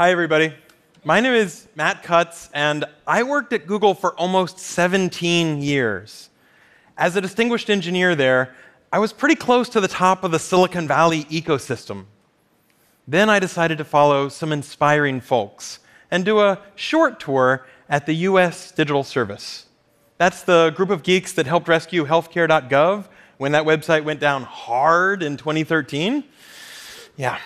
Hi, everybody. My name is Matt Cutts, and I worked at Google for almost 17 years. As a distinguished engineer there, I was pretty close to the top of the Silicon Valley ecosystem. Then I decided to follow some inspiring folks and do a short tour at the US Digital Service. That's the group of geeks that helped rescue healthcare.gov when that website went down hard in 2013. Yeah.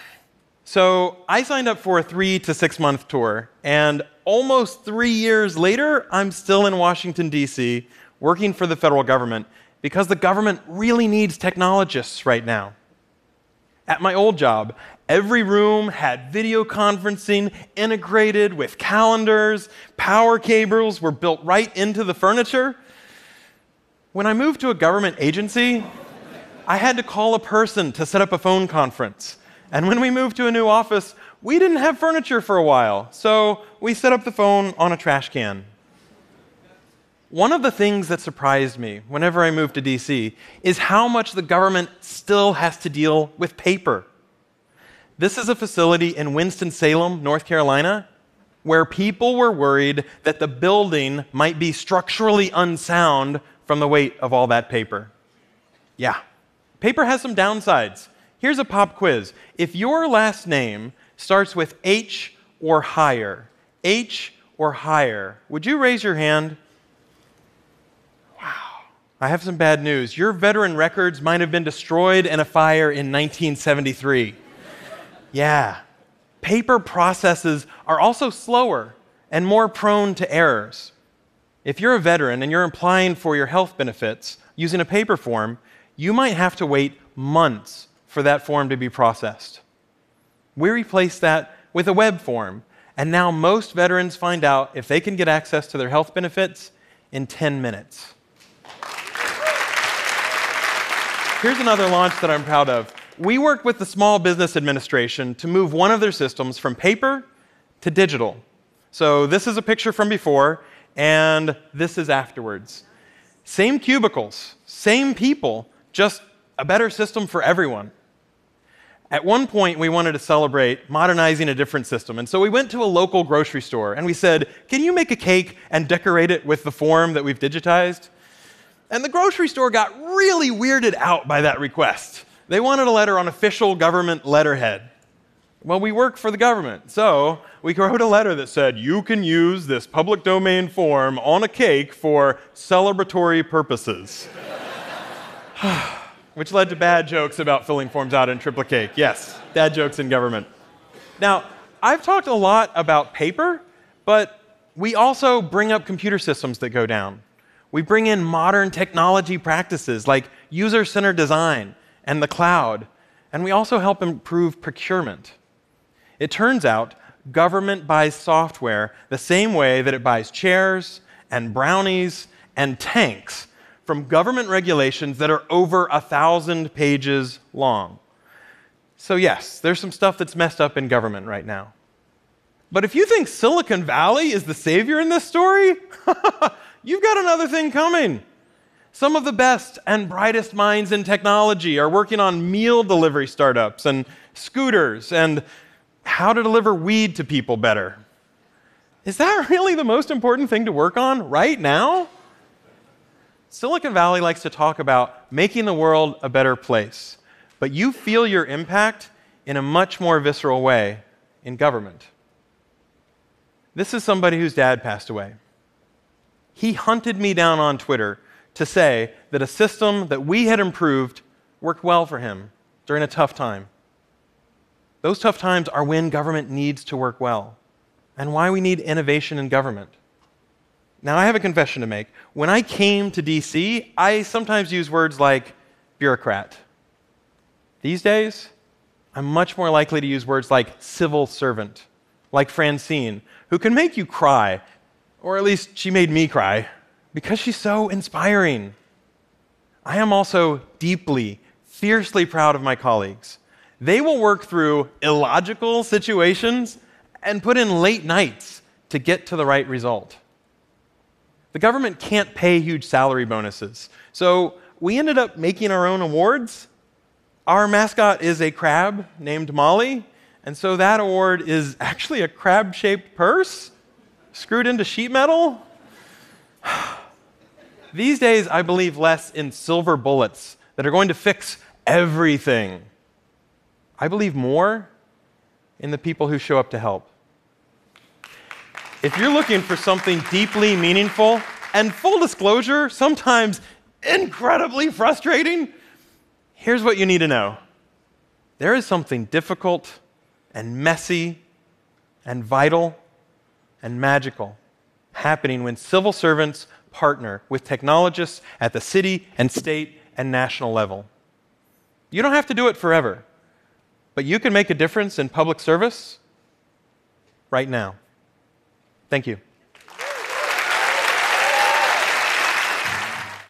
So I signed up for a three to six month tour, and almost three years later, I'm still in Washington, D.C., working for the federal government because the government really needs technologists right now. At my old job, every room had video conferencing integrated with calendars, power cables were built right into the furniture. When I moved to a government agency, I had to call a person to set up a phone conference. And when we moved to a new office, we didn't have furniture for a while, so we set up the phone on a trash can. One of the things that surprised me whenever I moved to DC is how much the government still has to deal with paper. This is a facility in Winston-Salem, North Carolina, where people were worried that the building might be structurally unsound from the weight of all that paper. Yeah, paper has some downsides. Here's a pop quiz. If your last name starts with H or higher, H or higher, would you raise your hand? Wow. I have some bad news. Your veteran records might have been destroyed in a fire in 1973. yeah. Paper processes are also slower and more prone to errors. If you're a veteran and you're applying for your health benefits using a paper form, you might have to wait months for that form to be processed. We replaced that with a web form, and now most veterans find out if they can get access to their health benefits in 10 minutes. Here's another launch that I'm proud of. We worked with the Small Business Administration to move one of their systems from paper to digital. So this is a picture from before, and this is afterwards. Same cubicles, same people, just a better system for everyone. At one point, we wanted to celebrate modernizing a different system. And so we went to a local grocery store and we said, Can you make a cake and decorate it with the form that we've digitized? And the grocery store got really weirded out by that request. They wanted a letter on official government letterhead. Well, we work for the government, so we wrote a letter that said, You can use this public domain form on a cake for celebratory purposes. Which led to bad jokes about filling forms out in triplicate. Yes, bad jokes in government. Now, I've talked a lot about paper, but we also bring up computer systems that go down. We bring in modern technology practices like user centered design and the cloud, and we also help improve procurement. It turns out government buys software the same way that it buys chairs and brownies and tanks from government regulations that are over a thousand pages long. So, yes, there's some stuff that's messed up in government right now. But if you think Silicon Valley is the savior in this story, you've got another thing coming. Some of the best and brightest minds in technology are working on meal delivery startups and scooters and how to deliver weed to people better. Is that really the most important thing to work on right now? Silicon Valley likes to talk about making the world a better place, but you feel your impact in a much more visceral way in government. This is somebody whose dad passed away. He hunted me down on Twitter to say that a system that we had improved worked well for him during a tough time. Those tough times are when government needs to work well and why we need innovation in government. Now, I have a confession to make. When I came to DC, I sometimes use words like bureaucrat. These days, I'm much more likely to use words like civil servant, like Francine, who can make you cry or at least she made me cry, because she's so inspiring. I am also deeply, fiercely proud of my colleagues. They will work through illogical situations and put in late nights to get to the right result. The government can't pay huge salary bonuses, so we ended up making our own awards. Our mascot is a crab named Molly, And so that award is actually a crab shaped purse screwed into sheet metal. These days, I believe less in silver bullets that are going to fix everything. I believe more in the people who show up to help. If you're looking for something deeply meaningful and full disclosure, sometimes incredibly frustrating, here's what you need to know there is something difficult and messy and vital and magical happening when civil servants partner with technologists at the city and state and national level. You don't have to do it forever, but you can make a difference in public service right now. Thank you.